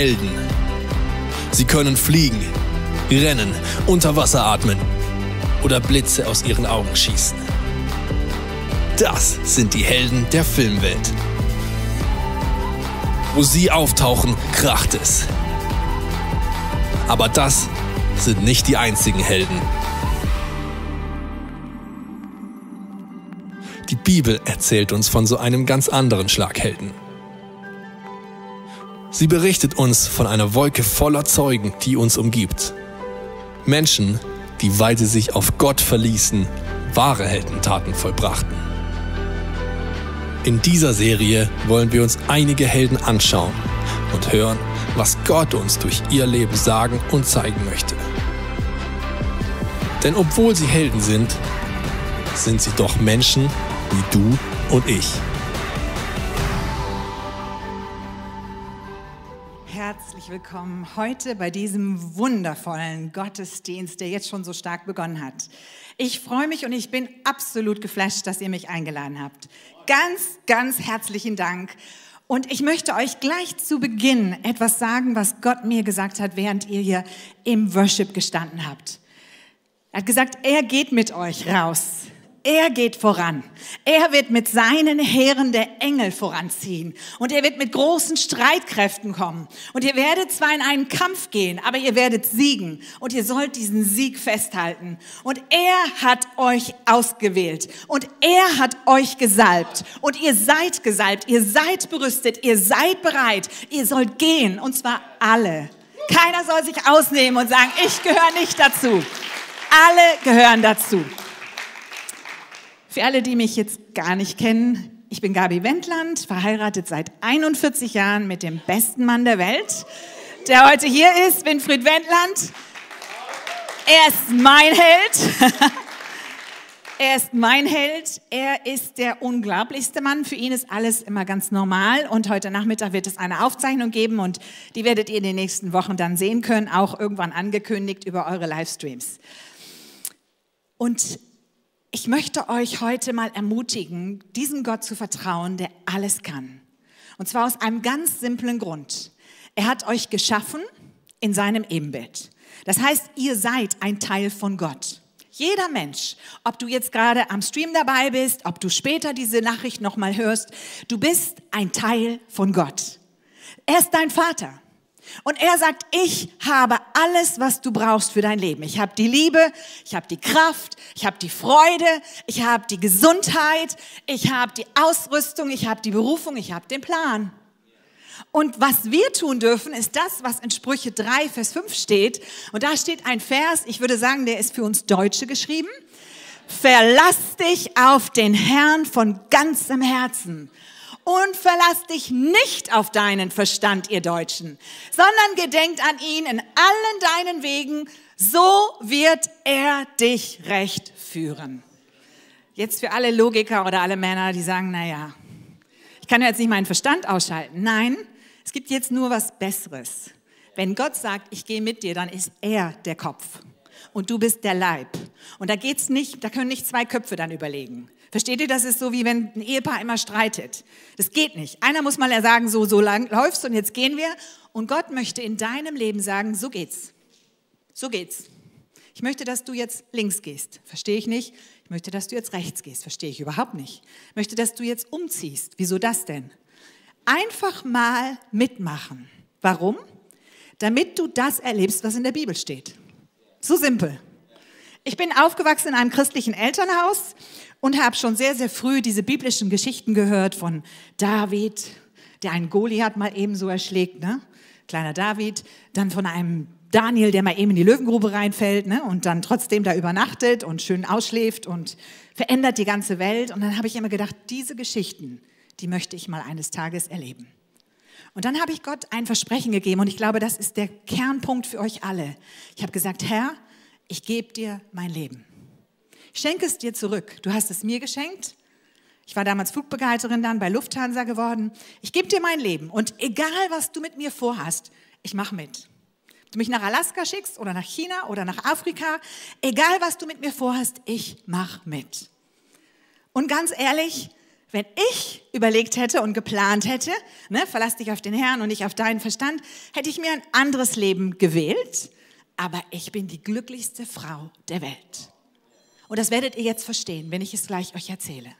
Helden. Sie können fliegen, rennen, unter Wasser atmen oder Blitze aus ihren Augen schießen. Das sind die Helden der Filmwelt. Wo sie auftauchen, kracht es. Aber das sind nicht die einzigen Helden. Die Bibel erzählt uns von so einem ganz anderen Schlaghelden. Sie berichtet uns von einer Wolke voller Zeugen, die uns umgibt. Menschen, die, weil sie sich auf Gott verließen, wahre Heldentaten vollbrachten. In dieser Serie wollen wir uns einige Helden anschauen und hören, was Gott uns durch ihr Leben sagen und zeigen möchte. Denn obwohl sie Helden sind, sind sie doch Menschen wie du und ich. Willkommen heute bei diesem wundervollen Gottesdienst, der jetzt schon so stark begonnen hat. Ich freue mich und ich bin absolut geflasht, dass ihr mich eingeladen habt. Ganz, ganz herzlichen Dank. Und ich möchte euch gleich zu Beginn etwas sagen, was Gott mir gesagt hat, während ihr hier im Worship gestanden habt. Er hat gesagt, er geht mit euch raus er geht voran. Er wird mit seinen Heeren der Engel voranziehen. Und er wird mit großen Streitkräften kommen. Und ihr werdet zwar in einen Kampf gehen, aber ihr werdet siegen. Und ihr sollt diesen Sieg festhalten. Und er hat euch ausgewählt. Und er hat euch gesalbt. Und ihr seid gesalbt. Ihr seid berüstet. Ihr seid bereit. Ihr sollt gehen. Und zwar alle. Keiner soll sich ausnehmen und sagen, ich gehöre nicht dazu. Alle gehören dazu. Für alle, die mich jetzt gar nicht kennen, ich bin Gabi Wendland, verheiratet seit 41 Jahren mit dem besten Mann der Welt, der heute hier ist, Winfried Wendland. Er ist mein Held. Er ist mein Held. Er ist der unglaublichste Mann. Für ihn ist alles immer ganz normal. Und heute Nachmittag wird es eine Aufzeichnung geben und die werdet ihr in den nächsten Wochen dann sehen können, auch irgendwann angekündigt über eure Livestreams. Und ich möchte euch heute mal ermutigen, diesem Gott zu vertrauen, der alles kann. Und zwar aus einem ganz simplen Grund. Er hat euch geschaffen in seinem Ebenbild. Das heißt, ihr seid ein Teil von Gott. Jeder Mensch, ob du jetzt gerade am Stream dabei bist, ob du später diese Nachricht nochmal hörst, du bist ein Teil von Gott. Er ist dein Vater. Und er sagt, ich habe alles, was du brauchst für dein Leben. Ich habe die Liebe, ich habe die Kraft, ich habe die Freude, ich habe die Gesundheit, ich habe die Ausrüstung, ich habe die Berufung, ich habe den Plan. Und was wir tun dürfen, ist das, was in Sprüche 3, Vers 5 steht. Und da steht ein Vers, ich würde sagen, der ist für uns Deutsche geschrieben. Verlass dich auf den Herrn von ganzem Herzen und verlass dich nicht auf deinen Verstand, ihr Deutschen, sondern gedenkt an ihn in allen deinen Wegen, so wird er dich recht führen. Jetzt für alle Logiker oder alle Männer, die sagen, na ja, ich kann jetzt nicht meinen Verstand ausschalten. Nein, es gibt jetzt nur was Besseres. Wenn Gott sagt, ich gehe mit dir, dann ist er der Kopf und du bist der Leib. Und da geht's nicht, da können nicht zwei Köpfe dann überlegen. Versteht ihr, das ist so, wie wenn ein Ehepaar immer streitet. Das geht nicht. Einer muss mal sagen, so, so lang läufst und jetzt gehen wir. Und Gott möchte in deinem Leben sagen, so geht's. So geht's. Ich möchte, dass du jetzt links gehst. Verstehe ich nicht. Ich möchte, dass du jetzt rechts gehst. Verstehe ich überhaupt nicht. Ich möchte, dass du jetzt umziehst. Wieso das denn? Einfach mal mitmachen. Warum? Damit du das erlebst, was in der Bibel steht. So simpel. Ich bin aufgewachsen in einem christlichen Elternhaus und habe schon sehr, sehr früh diese biblischen Geschichten gehört von David, der einen Goliath mal eben so erschlägt, ne? Kleiner David, dann von einem Daniel, der mal eben in die Löwengrube reinfällt ne? und dann trotzdem da übernachtet und schön ausschläft und verändert die ganze Welt. Und dann habe ich immer gedacht, diese Geschichten, die möchte ich mal eines Tages erleben. Und dann habe ich Gott ein Versprechen gegeben und ich glaube, das ist der Kernpunkt für euch alle. Ich habe gesagt, Herr, ich gebe dir mein Leben. Ich schenke es dir zurück. Du hast es mir geschenkt. Ich war damals Flugbegleiterin dann bei Lufthansa geworden. Ich gebe dir mein Leben und egal, was du mit mir vorhast, ich mache mit. Du mich nach Alaska schickst oder nach China oder nach Afrika, egal was du mit mir vorhast, ich mache mit. Und ganz ehrlich, Wenn ich überlegt hätte und geplant hätte, ne, verlass dich auf den Herrn und nicht auf deinen Verstand, hätte ich mir ein anderes Leben gewählt. Aber ich bin die glücklichste Frau der Welt. Und das werdet ihr jetzt verstehen, wenn ich es gleich euch erzähle.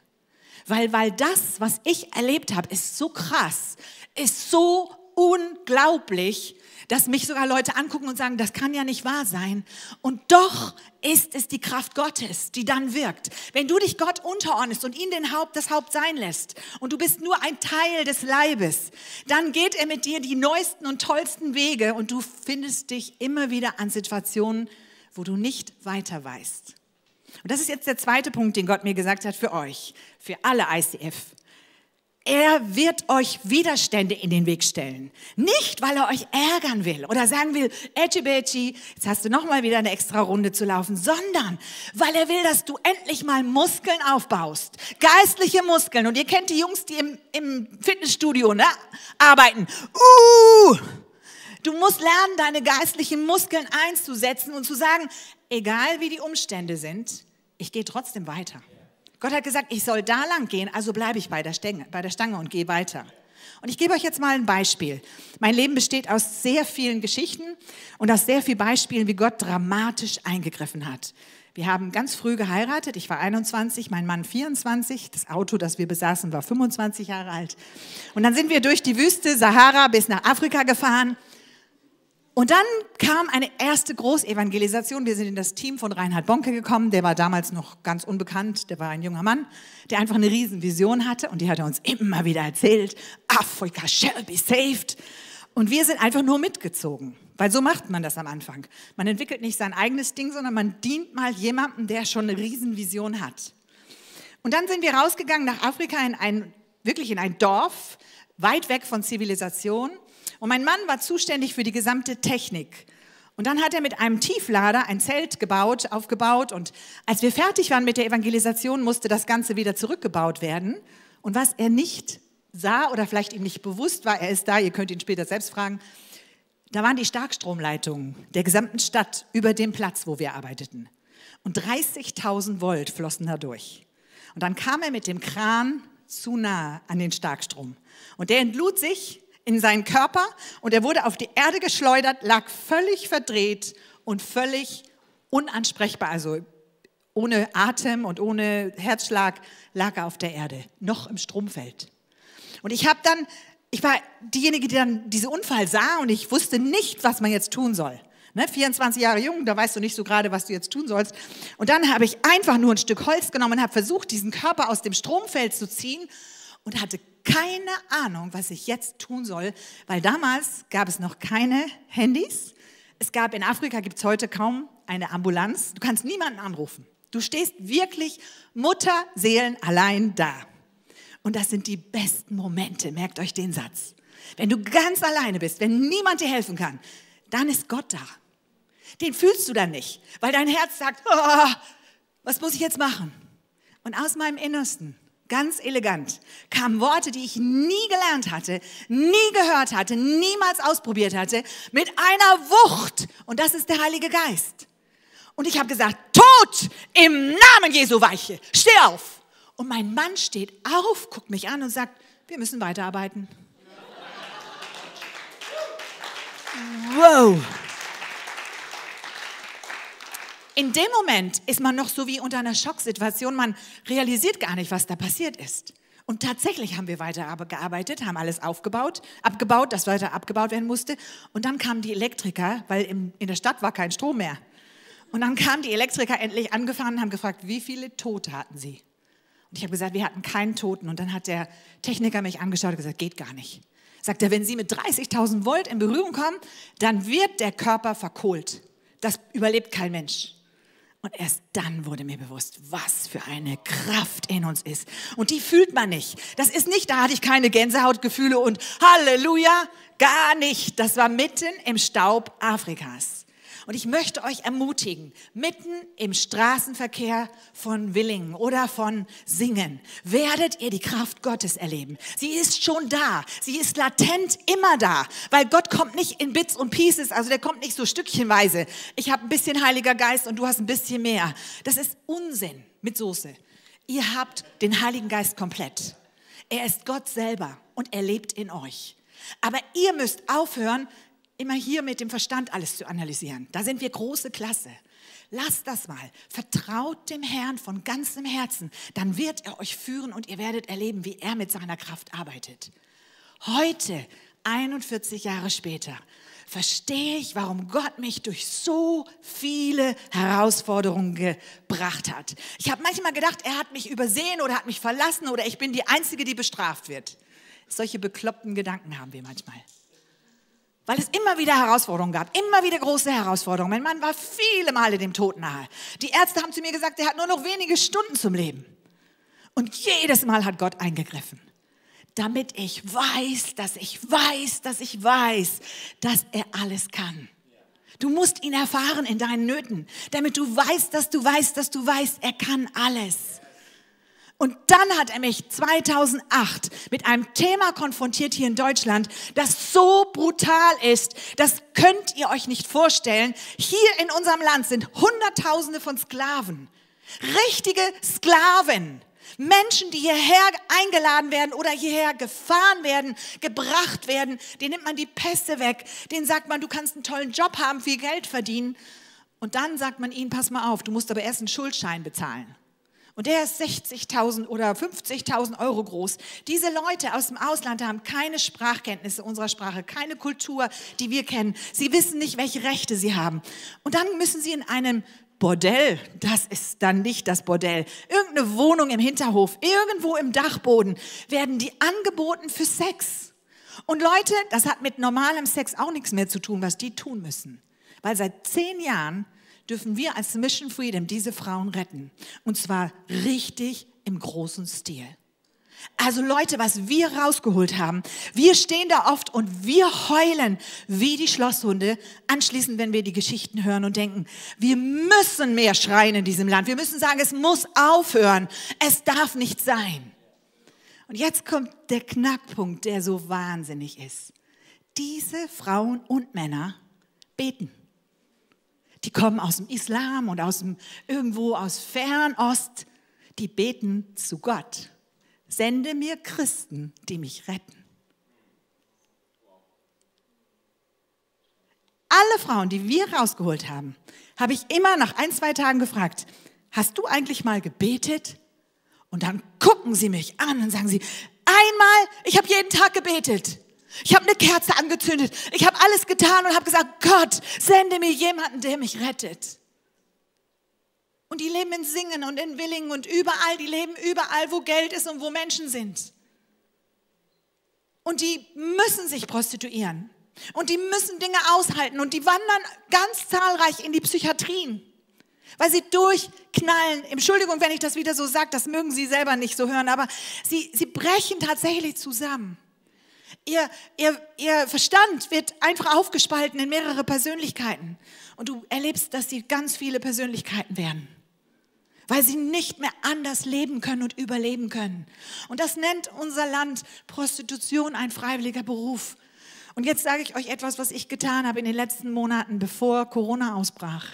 Weil, weil das, was ich erlebt habe, ist so krass, ist so unglaublich, dass mich sogar Leute angucken und sagen, das kann ja nicht wahr sein. Und doch ist es die Kraft Gottes, die dann wirkt. Wenn du dich Gott unterordnest und ihn den Haupt, das Haupt sein lässt und du bist nur ein Teil des Leibes, dann geht er mit dir die neuesten und tollsten Wege und du findest dich immer wieder an Situationen, wo du nicht weiter weißt. Und das ist jetzt der zweite Punkt, den Gott mir gesagt hat für euch, für alle ICF. Er wird euch Widerstände in den Weg stellen. Nicht, weil er euch ärgern will oder sagen will, Betty, jetzt hast du noch mal wieder eine extra Runde zu laufen, sondern weil er will, dass du endlich mal Muskeln aufbaust. Geistliche Muskeln. Und ihr kennt die Jungs, die im, im Fitnessstudio ne, arbeiten. Uh! Du musst lernen, deine geistlichen Muskeln einzusetzen und zu sagen, egal wie die Umstände sind, ich gehe trotzdem weiter. Gott hat gesagt, ich soll da lang gehen, also bleibe ich bei der, Stange, bei der Stange und gehe weiter. Und ich gebe euch jetzt mal ein Beispiel. Mein Leben besteht aus sehr vielen Geschichten und aus sehr vielen Beispielen, wie Gott dramatisch eingegriffen hat. Wir haben ganz früh geheiratet. Ich war 21, mein Mann 24. Das Auto, das wir besaßen, war 25 Jahre alt. Und dann sind wir durch die Wüste Sahara bis nach Afrika gefahren. Und dann kam eine erste Großevangelisation. Wir sind in das Team von Reinhard Bonke gekommen. Der war damals noch ganz unbekannt. Der war ein junger Mann, der einfach eine Riesenvision hatte. Und die hat er uns immer wieder erzählt. Africa shall be saved. Und wir sind einfach nur mitgezogen. Weil so macht man das am Anfang. Man entwickelt nicht sein eigenes Ding, sondern man dient mal jemandem, der schon eine Riesenvision hat. Und dann sind wir rausgegangen nach Afrika in ein, wirklich in ein Dorf, weit weg von Zivilisation. Und mein Mann war zuständig für die gesamte Technik. Und dann hat er mit einem Tieflader ein Zelt gebaut, aufgebaut. Und als wir fertig waren mit der Evangelisation, musste das Ganze wieder zurückgebaut werden. Und was er nicht sah oder vielleicht ihm nicht bewusst war, er ist da, ihr könnt ihn später selbst fragen, da waren die Starkstromleitungen der gesamten Stadt über dem Platz, wo wir arbeiteten. Und 30.000 Volt flossen da durch. Und dann kam er mit dem Kran zu nah an den Starkstrom. Und der entlud sich in seinen Körper und er wurde auf die Erde geschleudert, lag völlig verdreht und völlig unansprechbar, also ohne Atem und ohne Herzschlag lag er auf der Erde, noch im Stromfeld. Und ich habe dann, ich war diejenige, die dann diesen Unfall sah und ich wusste nicht, was man jetzt tun soll. Ne, 24 Jahre jung, da weißt du nicht so gerade, was du jetzt tun sollst. Und dann habe ich einfach nur ein Stück Holz genommen und habe versucht, diesen Körper aus dem Stromfeld zu ziehen und hatte keine Ahnung, was ich jetzt tun soll, weil damals gab es noch keine Handys. Es gab in Afrika, gibt es heute kaum eine Ambulanz. Du kannst niemanden anrufen. Du stehst wirklich Mutterseelen allein da. Und das sind die besten Momente, merkt euch den Satz. Wenn du ganz alleine bist, wenn niemand dir helfen kann, dann ist Gott da. Den fühlst du dann nicht, weil dein Herz sagt, oh, was muss ich jetzt machen? Und aus meinem Innersten ganz elegant, kamen Worte, die ich nie gelernt hatte, nie gehört hatte, niemals ausprobiert hatte, mit einer Wucht. Und das ist der Heilige Geist. Und ich habe gesagt, Tod im Namen Jesu weiche, steh auf. Und mein Mann steht auf, guckt mich an und sagt, wir müssen weiterarbeiten. Wow. In dem Moment ist man noch so wie unter einer Schocksituation, man realisiert gar nicht, was da passiert ist. Und tatsächlich haben wir weiter gearbeitet, haben alles aufgebaut, abgebaut, das weiter abgebaut werden musste. Und dann kamen die Elektriker, weil in der Stadt war kein Strom mehr. Und dann kamen die Elektriker endlich angefahren und haben gefragt, wie viele Tote hatten sie? Und ich habe gesagt, wir hatten keinen Toten. Und dann hat der Techniker mich angeschaut und gesagt, geht gar nicht. Sagt er, wenn Sie mit 30.000 Volt in Berührung kommen, dann wird der Körper verkohlt. Das überlebt kein Mensch. Und erst dann wurde mir bewusst, was für eine Kraft in uns ist. Und die fühlt man nicht. Das ist nicht, da hatte ich keine Gänsehautgefühle und Halleluja, gar nicht. Das war mitten im Staub Afrikas. Und ich möchte euch ermutigen, mitten im Straßenverkehr von Willingen oder von Singen werdet ihr die Kraft Gottes erleben. Sie ist schon da. Sie ist latent immer da, weil Gott kommt nicht in Bits und Pieces, also der kommt nicht so stückchenweise. Ich habe ein bisschen Heiliger Geist und du hast ein bisschen mehr. Das ist Unsinn mit Soße. Ihr habt den Heiligen Geist komplett. Er ist Gott selber und er lebt in euch. Aber ihr müsst aufhören, immer hier mit dem Verstand alles zu analysieren. Da sind wir große Klasse. Lasst das mal. Vertraut dem Herrn von ganzem Herzen. Dann wird er euch führen und ihr werdet erleben, wie er mit seiner Kraft arbeitet. Heute, 41 Jahre später, verstehe ich, warum Gott mich durch so viele Herausforderungen gebracht hat. Ich habe manchmal gedacht, er hat mich übersehen oder hat mich verlassen oder ich bin die Einzige, die bestraft wird. Solche bekloppten Gedanken haben wir manchmal. Weil es immer wieder Herausforderungen gab, immer wieder große Herausforderungen. Mein Mann war viele Male dem Tod nahe. Die Ärzte haben zu mir gesagt, er hat nur noch wenige Stunden zum Leben. Und jedes Mal hat Gott eingegriffen damit ich weiß, dass ich weiß, dass ich weiß, dass er alles kann. Du musst ihn erfahren in deinen Nöten, damit du weißt, dass du weißt, dass du weißt, er kann alles. Und dann hat er mich 2008 mit einem Thema konfrontiert hier in Deutschland, das so brutal ist, das könnt ihr euch nicht vorstellen. Hier in unserem Land sind Hunderttausende von Sklaven, richtige Sklaven Menschen, die hierher eingeladen werden oder hierher gefahren werden, gebracht werden, denen nimmt man die Pässe weg, denen sagt man, du kannst einen tollen Job haben, viel Geld verdienen. Und dann sagt man ihnen, pass mal auf, du musst aber erst einen Schuldschein bezahlen. Und der ist 60.000 oder 50.000 Euro groß. Diese Leute aus dem Ausland haben keine Sprachkenntnisse unserer Sprache, keine Kultur, die wir kennen. Sie wissen nicht, welche Rechte sie haben. Und dann müssen sie in einem Bordell, das ist dann nicht das Bordell. Irgendeine Wohnung im Hinterhof, irgendwo im Dachboden werden die angeboten für Sex. Und Leute, das hat mit normalem Sex auch nichts mehr zu tun, was die tun müssen. Weil seit zehn Jahren dürfen wir als Mission Freedom diese Frauen retten. Und zwar richtig im großen Stil. Also Leute, was wir rausgeholt haben, wir stehen da oft und wir heulen wie die Schlosshunde. Anschließend, wenn wir die Geschichten hören und denken, wir müssen mehr schreien in diesem Land. Wir müssen sagen, es muss aufhören. Es darf nicht sein. Und jetzt kommt der Knackpunkt, der so wahnsinnig ist. Diese Frauen und Männer beten. Die kommen aus dem Islam und aus dem, irgendwo aus Fernost. Die beten zu Gott sende mir Christen, die mich retten. Alle Frauen, die wir rausgeholt haben, habe ich immer nach ein, zwei Tagen gefragt, hast du eigentlich mal gebetet? Und dann gucken sie mich an und sagen sie, einmal, ich habe jeden Tag gebetet. Ich habe eine Kerze angezündet. Ich habe alles getan und habe gesagt, Gott, sende mir jemanden, der mich rettet. Und die leben in Singen und in Willingen und überall, die leben überall, wo Geld ist und wo Menschen sind. Und die müssen sich prostituieren. Und die müssen Dinge aushalten. Und die wandern ganz zahlreich in die Psychiatrien. Weil sie durchknallen. Entschuldigung, wenn ich das wieder so sage, das mögen Sie selber nicht so hören, aber sie, sie brechen tatsächlich zusammen. Ihr, ihr, ihr Verstand wird einfach aufgespalten in mehrere Persönlichkeiten. Und du erlebst, dass sie ganz viele Persönlichkeiten werden weil sie nicht mehr anders leben können und überleben können. Und das nennt unser Land Prostitution ein freiwilliger Beruf. Und jetzt sage ich euch etwas, was ich getan habe in den letzten Monaten, bevor Corona ausbrach.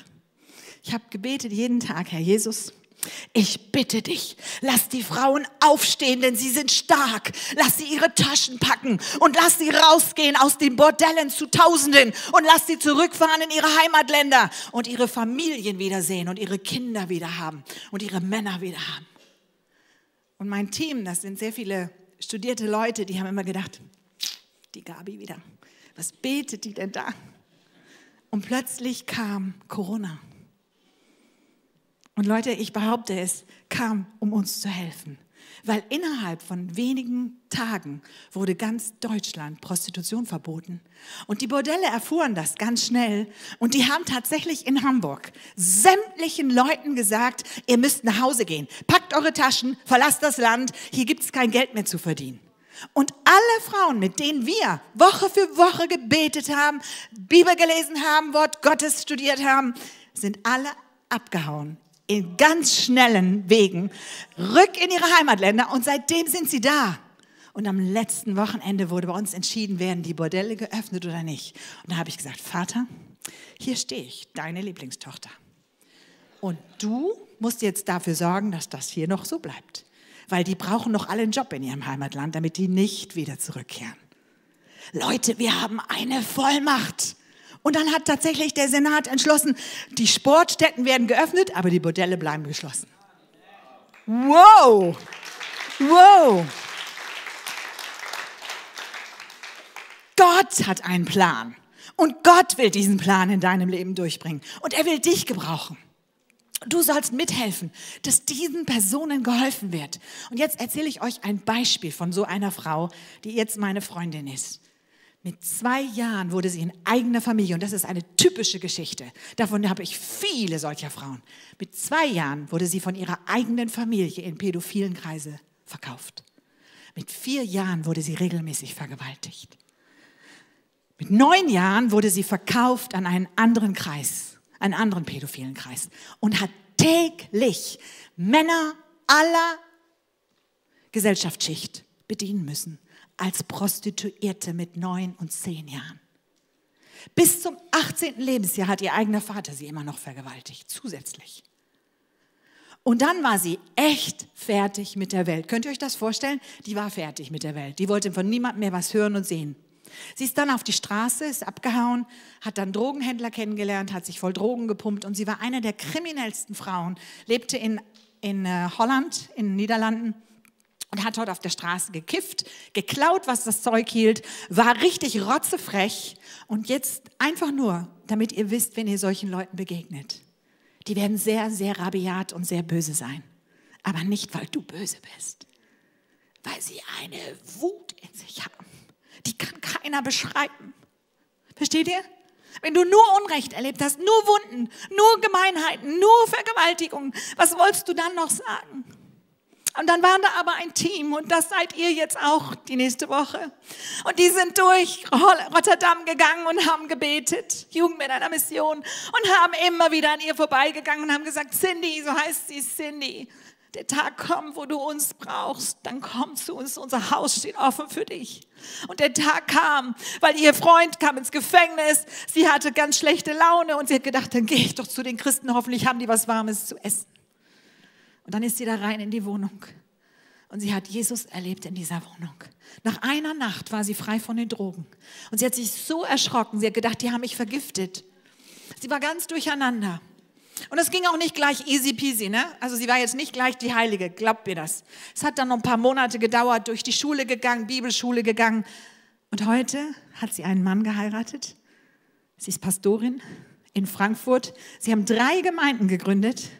Ich habe gebetet jeden Tag, Herr Jesus, ich bitte dich, lass die Frauen aufstehen, denn sie sind stark. Lass sie ihre Taschen packen und lass sie rausgehen aus den Bordellen zu Tausenden und lass sie zurückfahren in ihre Heimatländer und ihre Familien wiedersehen und ihre Kinder wieder haben und ihre Männer wieder haben. Und mein Team, das sind sehr viele studierte Leute, die haben immer gedacht, die Gabi wieder, was betet die denn da? Und plötzlich kam Corona. Und Leute, ich behaupte, es kam, um uns zu helfen. Weil innerhalb von wenigen Tagen wurde ganz Deutschland Prostitution verboten. Und die Bordelle erfuhren das ganz schnell. Und die haben tatsächlich in Hamburg sämtlichen Leuten gesagt, ihr müsst nach Hause gehen. Packt eure Taschen, verlasst das Land, hier gibt es kein Geld mehr zu verdienen. Und alle Frauen, mit denen wir Woche für Woche gebetet haben, Bibel gelesen haben, Wort Gottes studiert haben, sind alle abgehauen in ganz schnellen Wegen rück in ihre Heimatländer und seitdem sind sie da. Und am letzten Wochenende wurde bei uns entschieden, werden die Bordelle geöffnet oder nicht. Und da habe ich gesagt, Vater, hier stehe ich, deine Lieblingstochter. Und du musst jetzt dafür sorgen, dass das hier noch so bleibt. weil die brauchen noch alle einen Job in ihrem Heimatland, damit die nicht wieder zurückkehren. Leute, wir haben eine Vollmacht. Und dann hat tatsächlich der Senat entschlossen, die Sportstätten werden geöffnet, aber die Bordelle bleiben geschlossen. Wow! Wow! Gott hat einen Plan. Und Gott will diesen Plan in deinem Leben durchbringen. Und er will dich gebrauchen. Du sollst mithelfen, dass diesen Personen geholfen wird. Und jetzt erzähle ich euch ein Beispiel von so einer Frau, die jetzt meine Freundin ist. Mit zwei Jahren wurde sie in eigener Familie, und das ist eine typische Geschichte. Davon habe ich viele solcher Frauen. Mit zwei Jahren wurde sie von ihrer eigenen Familie in pädophilen Kreise verkauft. Mit vier Jahren wurde sie regelmäßig vergewaltigt. Mit neun Jahren wurde sie verkauft an einen anderen Kreis, einen anderen pädophilen Kreis und hat täglich Männer aller Gesellschaftsschicht bedienen müssen als Prostituierte mit neun und zehn Jahren. Bis zum 18. Lebensjahr hat ihr eigener Vater sie immer noch vergewaltigt, zusätzlich. Und dann war sie echt fertig mit der Welt. Könnt ihr euch das vorstellen? Die war fertig mit der Welt. Die wollte von niemandem mehr was hören und sehen. Sie ist dann auf die Straße, ist abgehauen, hat dann Drogenhändler kennengelernt, hat sich voll Drogen gepumpt und sie war eine der kriminellsten Frauen, lebte in, in äh, Holland, in den Niederlanden und hat dort auf der Straße gekifft, geklaut, was das Zeug hielt, war richtig rotzefrech und jetzt einfach nur, damit ihr wisst, wenn ihr solchen Leuten begegnet. Die werden sehr, sehr rabiat und sehr böse sein. Aber nicht, weil du böse bist, weil sie eine Wut in sich haben die kann keiner beschreiben. Versteht ihr? Wenn du nur Unrecht erlebt hast, nur Wunden, nur Gemeinheiten, nur Vergewaltigungen, was wolltest du dann noch sagen? Und dann war da aber ein Team und das seid ihr jetzt auch die nächste Woche. Und die sind durch Rotterdam gegangen und haben gebetet, Jugend mit einer Mission, und haben immer wieder an ihr vorbeigegangen und haben gesagt, Cindy, so heißt sie, Cindy, der Tag kommt, wo du uns brauchst, dann komm zu uns, unser Haus steht offen für dich. Und der Tag kam, weil ihr Freund kam ins Gefängnis, sie hatte ganz schlechte Laune und sie hat gedacht, dann gehe ich doch zu den Christen, hoffentlich haben die was Warmes zu essen. Und dann ist sie da rein in die Wohnung. Und sie hat Jesus erlebt in dieser Wohnung. Nach einer Nacht war sie frei von den Drogen. Und sie hat sich so erschrocken. Sie hat gedacht, die haben mich vergiftet. Sie war ganz durcheinander. Und es ging auch nicht gleich easy peasy, ne? Also sie war jetzt nicht gleich die Heilige, glaubt mir das. Es hat dann noch ein paar Monate gedauert, durch die Schule gegangen, Bibelschule gegangen. Und heute hat sie einen Mann geheiratet. Sie ist Pastorin in Frankfurt. Sie haben drei Gemeinden gegründet.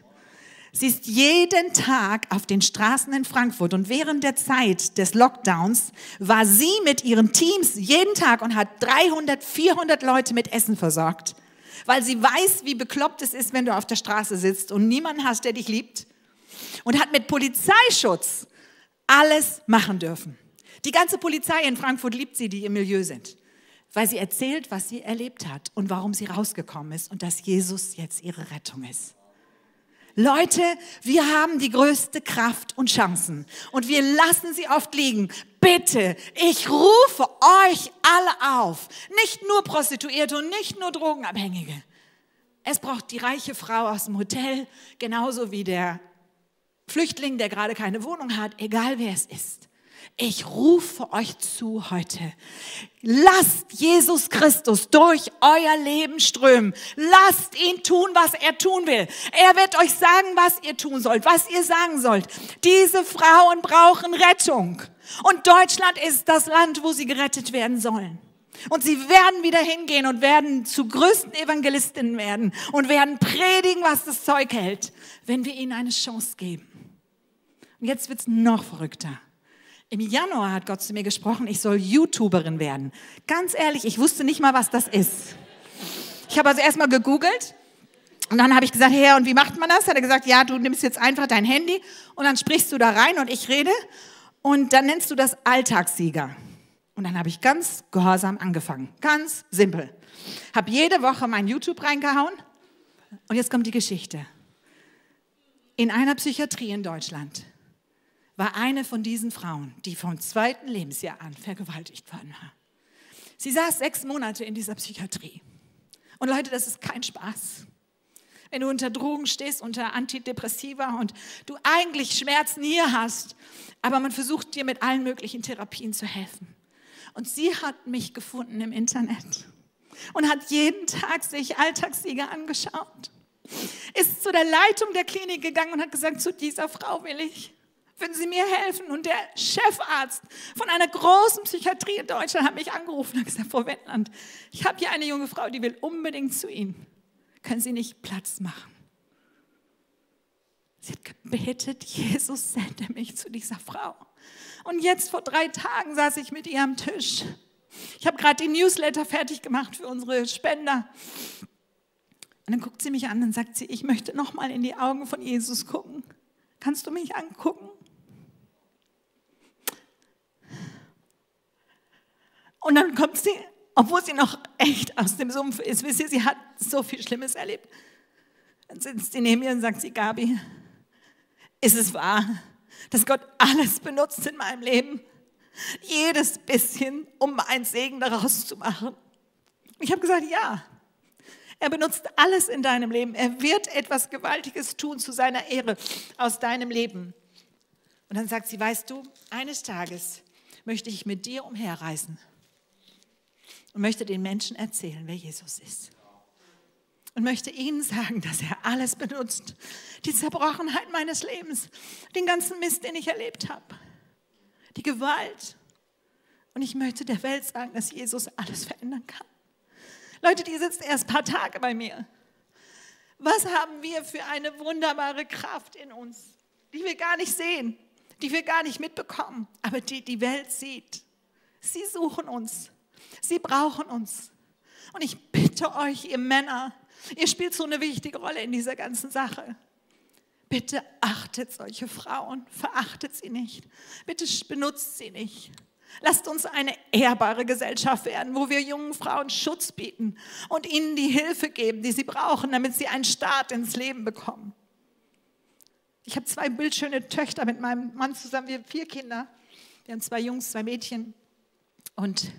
Sie ist jeden Tag auf den Straßen in Frankfurt und während der Zeit des Lockdowns war sie mit ihren Teams jeden Tag und hat 300, 400 Leute mit Essen versorgt weil sie weiß, wie bekloppt es ist, wenn du auf der Straße sitzt und niemanden hast, der dich liebt. Und hat mit Polizeischutz alles machen dürfen. Die ganze Polizei in Frankfurt liebt sie, die im Milieu sind, weil sie erzählt, was sie erlebt hat und warum sie rausgekommen ist und dass Jesus jetzt ihre Rettung ist. Leute, wir haben die größte Kraft und Chancen und wir lassen sie oft liegen. Bitte, ich rufe euch alle auf, nicht nur Prostituierte und nicht nur Drogenabhängige. Es braucht die reiche Frau aus dem Hotel, genauso wie der Flüchtling, der gerade keine Wohnung hat, egal wer es ist. Ich rufe euch zu heute. Lasst Jesus Christus durch euer Leben strömen. Lasst ihn tun, was er tun will. Er wird euch sagen, was ihr tun sollt, was ihr sagen sollt. Diese Frauen brauchen Rettung. Und Deutschland ist das Land, wo sie gerettet werden sollen. Und sie werden wieder hingehen und werden zu größten Evangelistinnen werden und werden predigen, was das Zeug hält, wenn wir ihnen eine Chance geben. Und jetzt wird's noch verrückter. Im Januar hat Gott zu mir gesprochen, ich soll YouTuberin werden. Ganz ehrlich, ich wusste nicht mal, was das ist. Ich habe also erstmal gegoogelt und dann habe ich gesagt, Herr, und wie macht man das? Hat er gesagt, ja, du nimmst jetzt einfach dein Handy und dann sprichst du da rein und ich rede und dann nennst du das Alltagssieger. Und dann habe ich ganz gehorsam angefangen, ganz simpel. Habe jede Woche mein YouTube reingehauen und jetzt kommt die Geschichte. In einer Psychiatrie in Deutschland war eine von diesen Frauen, die vom zweiten Lebensjahr an vergewaltigt worden war. Sie saß sechs Monate in dieser Psychiatrie. Und Leute, das ist kein Spaß. wenn du unter Drogen stehst, unter Antidepressiva und du eigentlich Schmerzen hier hast, aber man versucht dir mit allen möglichen Therapien zu helfen. Und sie hat mich gefunden im Internet und hat jeden Tag sich Alltagssieger angeschaut. Ist zu der Leitung der Klinik gegangen und hat gesagt, zu dieser Frau will ich. Würden Sie mir helfen? Und der Chefarzt von einer großen Psychiatrie in Deutschland hat mich angerufen und gesagt, Frau Wendland, ich habe hier eine junge Frau, die will unbedingt zu Ihnen. Können Sie nicht Platz machen? Sie hat gebetet, Jesus sende mich zu dieser Frau. Und jetzt vor drei Tagen saß ich mit ihr am Tisch. Ich habe gerade die Newsletter fertig gemacht für unsere Spender. Und dann guckt sie mich an und sagt sie, ich möchte noch mal in die Augen von Jesus gucken. Kannst du mich angucken? Und dann kommt sie, obwohl sie noch echt aus dem Sumpf ist, wisst ihr, sie hat so viel Schlimmes erlebt. Dann sitzt sie neben mir und sagt sie, Gabi, ist es wahr, dass Gott alles benutzt in meinem Leben? Jedes bisschen, um einen Segen daraus zu machen. Ich habe gesagt, ja. Er benutzt alles in deinem Leben. Er wird etwas Gewaltiges tun zu seiner Ehre aus deinem Leben. Und dann sagt sie, weißt du, eines Tages möchte ich mit dir umherreisen und möchte den Menschen erzählen, wer Jesus ist. Und möchte ihnen sagen, dass er alles benutzt. Die Zerbrochenheit meines Lebens, den ganzen Mist, den ich erlebt habe, die Gewalt. Und ich möchte der Welt sagen, dass Jesus alles verändern kann. Leute, die sitzt erst ein paar Tage bei mir. Was haben wir für eine wunderbare Kraft in uns, die wir gar nicht sehen, die wir gar nicht mitbekommen, aber die die Welt sieht. Sie suchen uns. Sie brauchen uns. Und ich bitte euch, ihr Männer, ihr spielt so eine wichtige Rolle in dieser ganzen Sache. Bitte achtet solche Frauen, verachtet sie nicht. Bitte benutzt sie nicht. Lasst uns eine ehrbare Gesellschaft werden, wo wir jungen Frauen Schutz bieten und ihnen die Hilfe geben, die sie brauchen, damit sie einen Start ins Leben bekommen. Ich habe zwei bildschöne Töchter mit meinem Mann zusammen. Wir haben vier Kinder. Wir haben zwei Jungs, zwei Mädchen. Und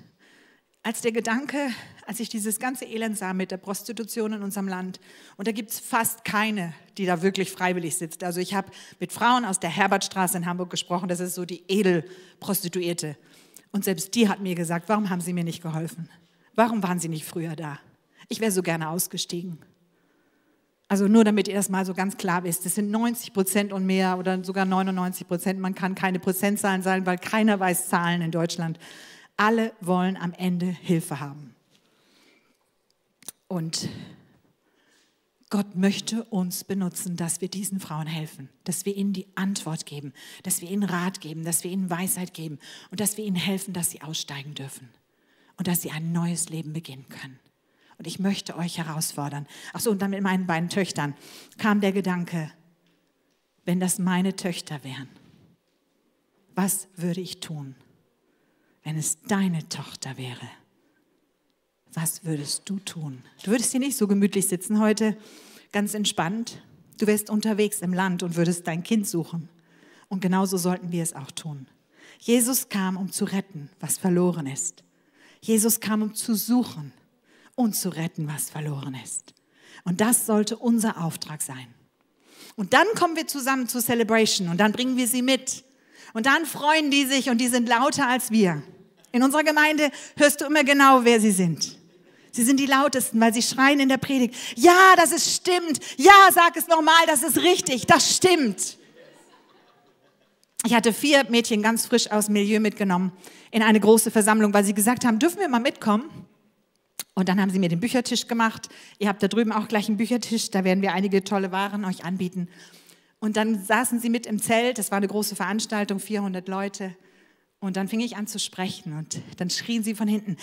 als der Gedanke, als ich dieses ganze Elend sah mit der Prostitution in unserem Land, und da gibt es fast keine, die da wirklich freiwillig sitzt. Also ich habe mit Frauen aus der Herbertstraße in Hamburg gesprochen, das ist so die Edelprostituierte. Und selbst die hat mir gesagt, warum haben Sie mir nicht geholfen? Warum waren Sie nicht früher da? Ich wäre so gerne ausgestiegen. Also nur damit ihr das mal so ganz klar wisst, das sind 90 Prozent und mehr oder sogar 99 Prozent. Man kann keine Prozentzahlen sagen, weil keiner weiß Zahlen in Deutschland. Alle wollen am Ende Hilfe haben. Und Gott möchte uns benutzen, dass wir diesen Frauen helfen, dass wir ihnen die Antwort geben, dass wir ihnen Rat geben, dass wir ihnen Weisheit geben und dass wir ihnen helfen, dass sie aussteigen dürfen und dass sie ein neues Leben beginnen können. Und ich möchte euch herausfordern. Ach so, und dann mit meinen beiden Töchtern kam der Gedanke, wenn das meine Töchter wären, was würde ich tun? Wenn es deine Tochter wäre, was würdest du tun? Du würdest hier nicht so gemütlich sitzen heute, ganz entspannt. Du wärst unterwegs im Land und würdest dein Kind suchen. Und genauso sollten wir es auch tun. Jesus kam, um zu retten, was verloren ist. Jesus kam, um zu suchen und zu retten, was verloren ist. Und das sollte unser Auftrag sein. Und dann kommen wir zusammen zur Celebration und dann bringen wir sie mit. Und dann freuen die sich und die sind lauter als wir. In unserer Gemeinde hörst du immer genau, wer sie sind. Sie sind die lautesten, weil sie schreien in der Predigt. Ja, das ist stimmt. Ja, sag es nochmal, das ist richtig. Das stimmt. Ich hatte vier Mädchen ganz frisch aus Milieu mitgenommen in eine große Versammlung, weil sie gesagt haben, dürfen wir mal mitkommen? Und dann haben sie mir den Büchertisch gemacht. Ihr habt da drüben auch gleich einen Büchertisch, da werden wir einige tolle Waren euch anbieten. Und dann saßen sie mit im Zelt, das war eine große Veranstaltung, 400 Leute. Und dann fing ich an zu sprechen und dann schrien sie von hinten,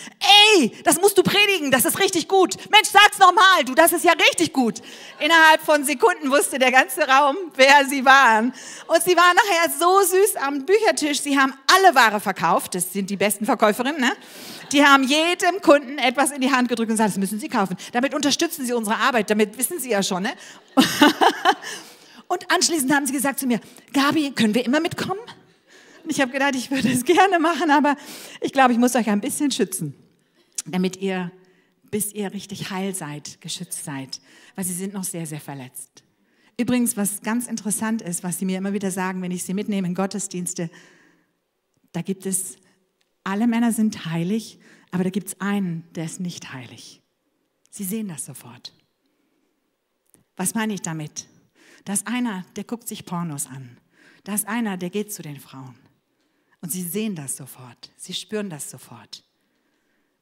ey, das musst du predigen, das ist richtig gut. Mensch, sag's nochmal, du, das ist ja richtig gut. Innerhalb von Sekunden wusste der ganze Raum, wer sie waren. Und sie waren nachher so süß am Büchertisch, sie haben alle Ware verkauft, das sind die besten Verkäuferinnen, ne? Die haben jedem Kunden etwas in die Hand gedrückt und gesagt, das müssen sie kaufen. Damit unterstützen sie unsere Arbeit, damit wissen sie ja schon, ne? Und anschließend haben sie gesagt zu mir, Gabi, können wir immer mitkommen? Und ich habe gedacht, ich würde es gerne machen, aber ich glaube, ich muss euch ein bisschen schützen, damit ihr bis ihr richtig heil seid, geschützt seid, weil sie sind noch sehr, sehr verletzt. Übrigens, was ganz interessant ist, was sie mir immer wieder sagen, wenn ich sie mitnehme in Gottesdienste, da gibt es, alle Männer sind heilig, aber da gibt es einen, der ist nicht heilig. Sie sehen das sofort. Was meine ich damit? Da ist einer, der guckt sich Pornos an. Da ist einer, der geht zu den Frauen. Und sie sehen das sofort. Sie spüren das sofort.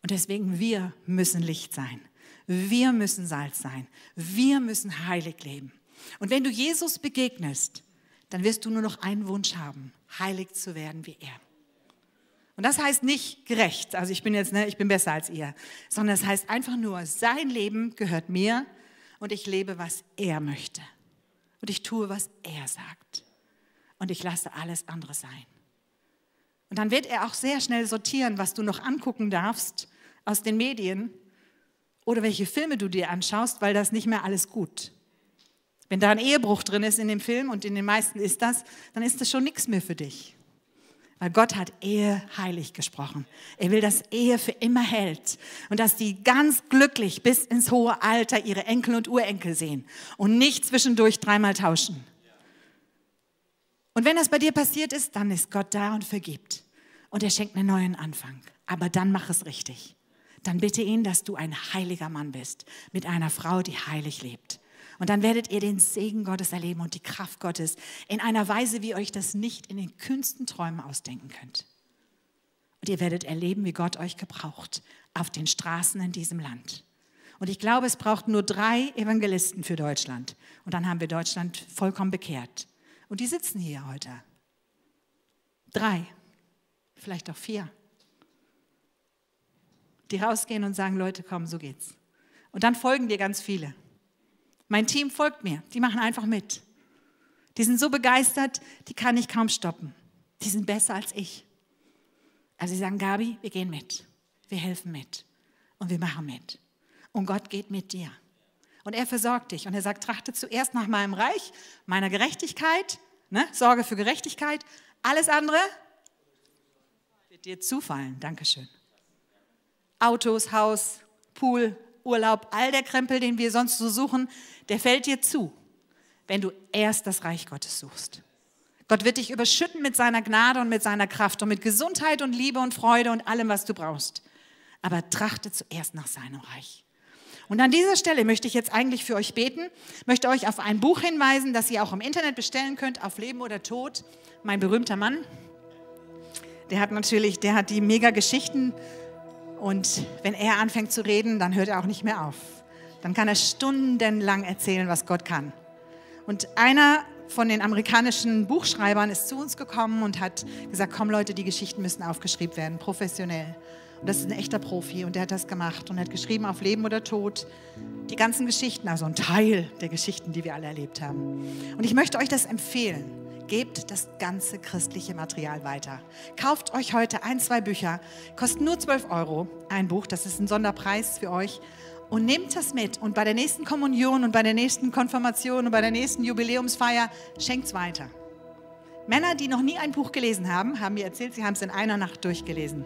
Und deswegen, wir müssen Licht sein. Wir müssen Salz sein. Wir müssen heilig leben. Und wenn du Jesus begegnest, dann wirst du nur noch einen Wunsch haben, heilig zu werden wie er. Und das heißt nicht gerecht, also ich bin jetzt, ne, ich bin besser als ihr, sondern es das heißt einfach nur, sein Leben gehört mir und ich lebe, was er möchte. Und ich tue, was er sagt. Und ich lasse alles andere sein. Und dann wird er auch sehr schnell sortieren, was du noch angucken darfst aus den Medien oder welche Filme du dir anschaust, weil das nicht mehr alles gut. Wenn da ein Ehebruch drin ist in dem Film und in den meisten ist das, dann ist das schon nichts mehr für dich. Weil Gott hat Ehe heilig gesprochen. Er will, dass Ehe für immer hält und dass die ganz glücklich bis ins hohe Alter ihre Enkel und Urenkel sehen und nicht zwischendurch dreimal tauschen. Und wenn das bei dir passiert ist, dann ist Gott da und vergibt. Und er schenkt einen neuen Anfang. Aber dann mach es richtig. Dann bitte ihn, dass du ein heiliger Mann bist mit einer Frau, die heilig lebt. Und dann werdet ihr den Segen Gottes erleben und die Kraft Gottes in einer Weise, wie ihr euch das nicht in den kühnsten Träumen ausdenken könnt. Und ihr werdet erleben, wie Gott euch gebraucht auf den Straßen in diesem Land. Und ich glaube, es braucht nur drei Evangelisten für Deutschland. Und dann haben wir Deutschland vollkommen bekehrt. Und die sitzen hier heute. Drei, vielleicht auch vier. Die rausgehen und sagen, Leute, komm, so geht's. Und dann folgen dir ganz viele. Mein Team folgt mir, die machen einfach mit. Die sind so begeistert, die kann ich kaum stoppen. Die sind besser als ich. Also sie sagen, Gabi, wir gehen mit. Wir helfen mit. Und wir machen mit. Und Gott geht mit dir. Und er versorgt dich. Und er sagt, trachte zuerst nach meinem Reich, meiner Gerechtigkeit, ne? Sorge für Gerechtigkeit. Alles andere wird dir zufallen. Dankeschön. Autos, Haus, Pool, Urlaub, all der Krempel, den wir sonst so suchen, der fällt dir zu, wenn du erst das Reich Gottes suchst. Gott wird dich überschütten mit seiner Gnade und mit seiner Kraft und mit Gesundheit und Liebe und Freude und allem, was du brauchst. Aber trachte zuerst nach seinem Reich. Und an dieser Stelle möchte ich jetzt eigentlich für euch beten, möchte euch auf ein Buch hinweisen, das ihr auch im Internet bestellen könnt, auf Leben oder Tod. Mein berühmter Mann, der hat natürlich, der hat die mega Geschichten und wenn er anfängt zu reden, dann hört er auch nicht mehr auf. Dann kann er stundenlang erzählen, was Gott kann. Und einer von den amerikanischen Buchschreibern ist zu uns gekommen und hat gesagt, komm Leute, die Geschichten müssen aufgeschrieben werden, professionell. Und das ist ein echter Profi und der hat das gemacht und hat geschrieben auf Leben oder Tod. Die ganzen Geschichten, also ein Teil der Geschichten, die wir alle erlebt haben. Und ich möchte euch das empfehlen. Gebt das ganze christliche Material weiter. Kauft euch heute ein, zwei Bücher, kostet nur 12 Euro ein Buch, das ist ein Sonderpreis für euch. Und nehmt das mit und bei der nächsten Kommunion und bei der nächsten Konfirmation und bei der nächsten Jubiläumsfeier schenkt es weiter. Männer, die noch nie ein Buch gelesen haben, haben mir erzählt, sie haben es in einer Nacht durchgelesen.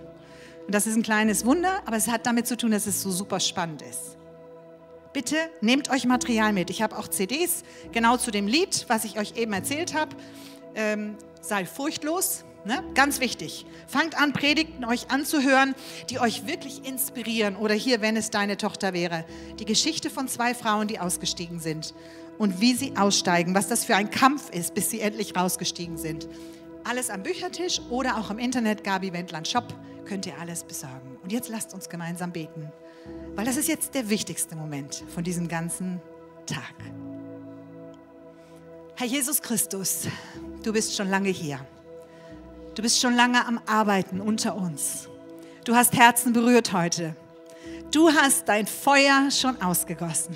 Und das ist ein kleines Wunder, aber es hat damit zu tun, dass es so super spannend ist. Bitte nehmt euch Material mit. Ich habe auch CDs genau zu dem Lied, was ich euch eben erzählt habe. Ähm, sei furchtlos, ne? ganz wichtig. Fangt an, Predigten euch anzuhören, die euch wirklich inspirieren. Oder hier, wenn es deine Tochter wäre, die Geschichte von zwei Frauen, die ausgestiegen sind und wie sie aussteigen, was das für ein Kampf ist, bis sie endlich rausgestiegen sind. Alles am Büchertisch oder auch im Internet, Gabi Wendland Shop, könnt ihr alles besorgen. Und jetzt lasst uns gemeinsam beten. Weil das ist jetzt der wichtigste Moment von diesem ganzen Tag. Herr Jesus Christus, du bist schon lange hier. Du bist schon lange am Arbeiten unter uns. Du hast Herzen berührt heute. Du hast dein Feuer schon ausgegossen.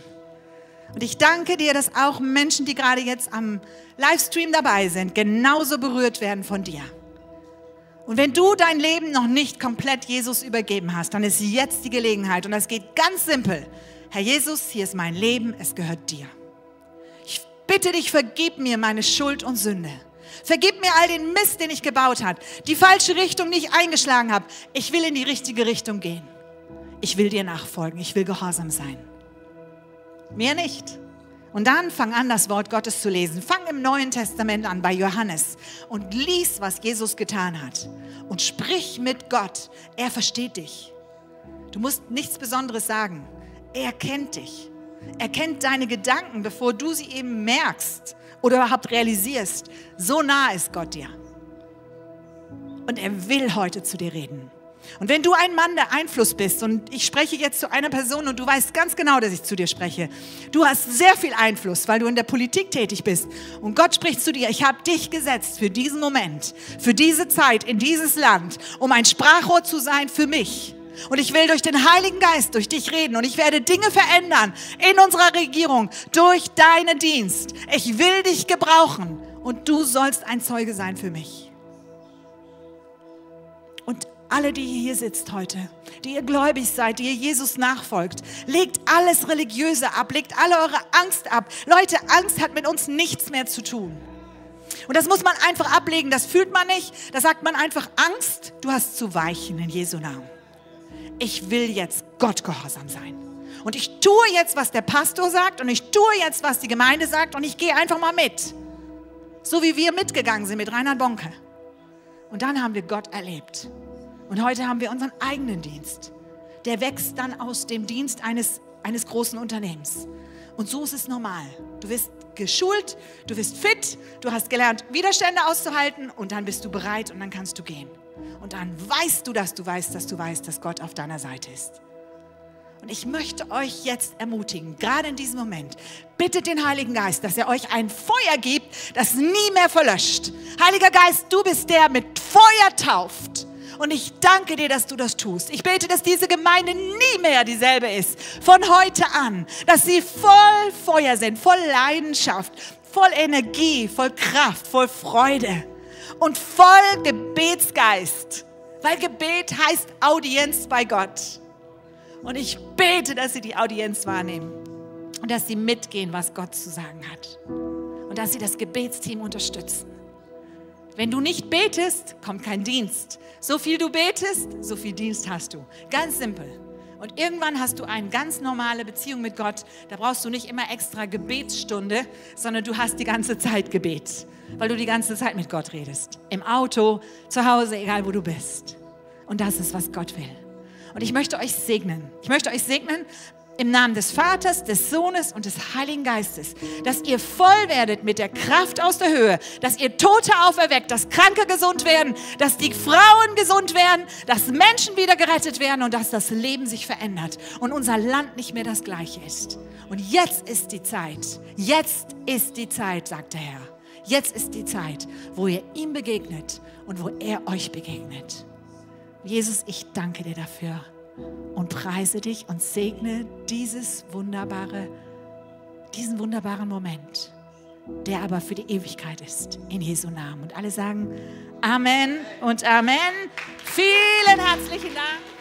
Und ich danke dir, dass auch Menschen, die gerade jetzt am Livestream dabei sind, genauso berührt werden von dir. Und wenn du dein Leben noch nicht komplett Jesus übergeben hast, dann ist jetzt die Gelegenheit. Und das geht ganz simpel. Herr Jesus, hier ist mein Leben, es gehört dir. Ich bitte dich, vergib mir meine Schuld und Sünde. Vergib mir all den Mist, den ich gebaut habe, die falsche Richtung, die ich eingeschlagen habe. Ich will in die richtige Richtung gehen. ich will dir nachfolgen, ich will gehorsam sein. Mehr nicht. Und dann fang an, das Wort Gottes zu lesen. Fang im Neuen Testament an bei Johannes und lies, was Jesus getan hat. Und sprich mit Gott. Er versteht dich. Du musst nichts Besonderes sagen. Er kennt dich. Er kennt deine Gedanken, bevor du sie eben merkst oder überhaupt realisierst. So nah ist Gott dir. Und er will heute zu dir reden. Und wenn du ein Mann der Einfluss bist und ich spreche jetzt zu einer Person und du weißt ganz genau, dass ich zu dir spreche, du hast sehr viel Einfluss, weil du in der Politik tätig bist und Gott spricht zu dir, ich habe dich gesetzt für diesen Moment, für diese Zeit, in dieses Land, um ein Sprachrohr zu sein für mich. Und ich will durch den Heiligen Geist durch dich reden und ich werde Dinge verändern in unserer Regierung durch deinen Dienst. Ich will dich gebrauchen und du sollst ein Zeuge sein für mich. Alle, die hier sitzt heute, die ihr gläubig seid, die ihr Jesus nachfolgt, legt alles Religiöse ab, legt alle eure Angst ab. Leute, Angst hat mit uns nichts mehr zu tun. Und das muss man einfach ablegen, das fühlt man nicht. Da sagt man einfach Angst, du hast zu weichen in Jesu Namen. Ich will jetzt Gott gehorsam sein. Und ich tue jetzt, was der Pastor sagt und ich tue jetzt, was die Gemeinde sagt und ich gehe einfach mal mit. So wie wir mitgegangen sind mit Reinhard Bonke. Und dann haben wir Gott erlebt. Und heute haben wir unseren eigenen Dienst. Der wächst dann aus dem Dienst eines, eines großen Unternehmens. Und so ist es normal. Du wirst geschult, du wirst fit, du hast gelernt, Widerstände auszuhalten und dann bist du bereit und dann kannst du gehen. Und dann weißt du, dass du weißt, dass du weißt, dass Gott auf deiner Seite ist. Und ich möchte euch jetzt ermutigen, gerade in diesem Moment, bittet den Heiligen Geist, dass er euch ein Feuer gibt, das nie mehr verlöscht. Heiliger Geist, du bist der mit Feuer tauft. Und ich danke dir, dass du das tust. Ich bete, dass diese Gemeinde nie mehr dieselbe ist. Von heute an. Dass sie voll Feuer sind, voll Leidenschaft, voll Energie, voll Kraft, voll Freude und voll Gebetsgeist. Weil Gebet heißt Audienz bei Gott. Und ich bete, dass sie die Audienz wahrnehmen und dass sie mitgehen, was Gott zu sagen hat. Und dass sie das Gebetsteam unterstützen. Wenn du nicht betest, kommt kein Dienst. So viel du betest, so viel Dienst hast du. Ganz simpel. Und irgendwann hast du eine ganz normale Beziehung mit Gott. Da brauchst du nicht immer extra Gebetsstunde, sondern du hast die ganze Zeit Gebet, weil du die ganze Zeit mit Gott redest. Im Auto, zu Hause, egal wo du bist. Und das ist, was Gott will. Und ich möchte euch segnen. Ich möchte euch segnen im Namen des Vaters, des Sohnes und des Heiligen Geistes, dass ihr voll werdet mit der Kraft aus der Höhe, dass ihr Tote auferweckt, dass Kranke gesund werden, dass die Frauen gesund werden, dass Menschen wieder gerettet werden und dass das Leben sich verändert und unser Land nicht mehr das gleiche ist. Und jetzt ist die Zeit, jetzt ist die Zeit, sagt der Herr. Jetzt ist die Zeit, wo ihr ihm begegnet und wo er euch begegnet. Jesus, ich danke dir dafür und preise dich und segne dieses wunderbare, diesen wunderbaren Moment, der aber für die Ewigkeit ist, in Jesu Namen. Und alle sagen Amen und Amen. Vielen herzlichen Dank.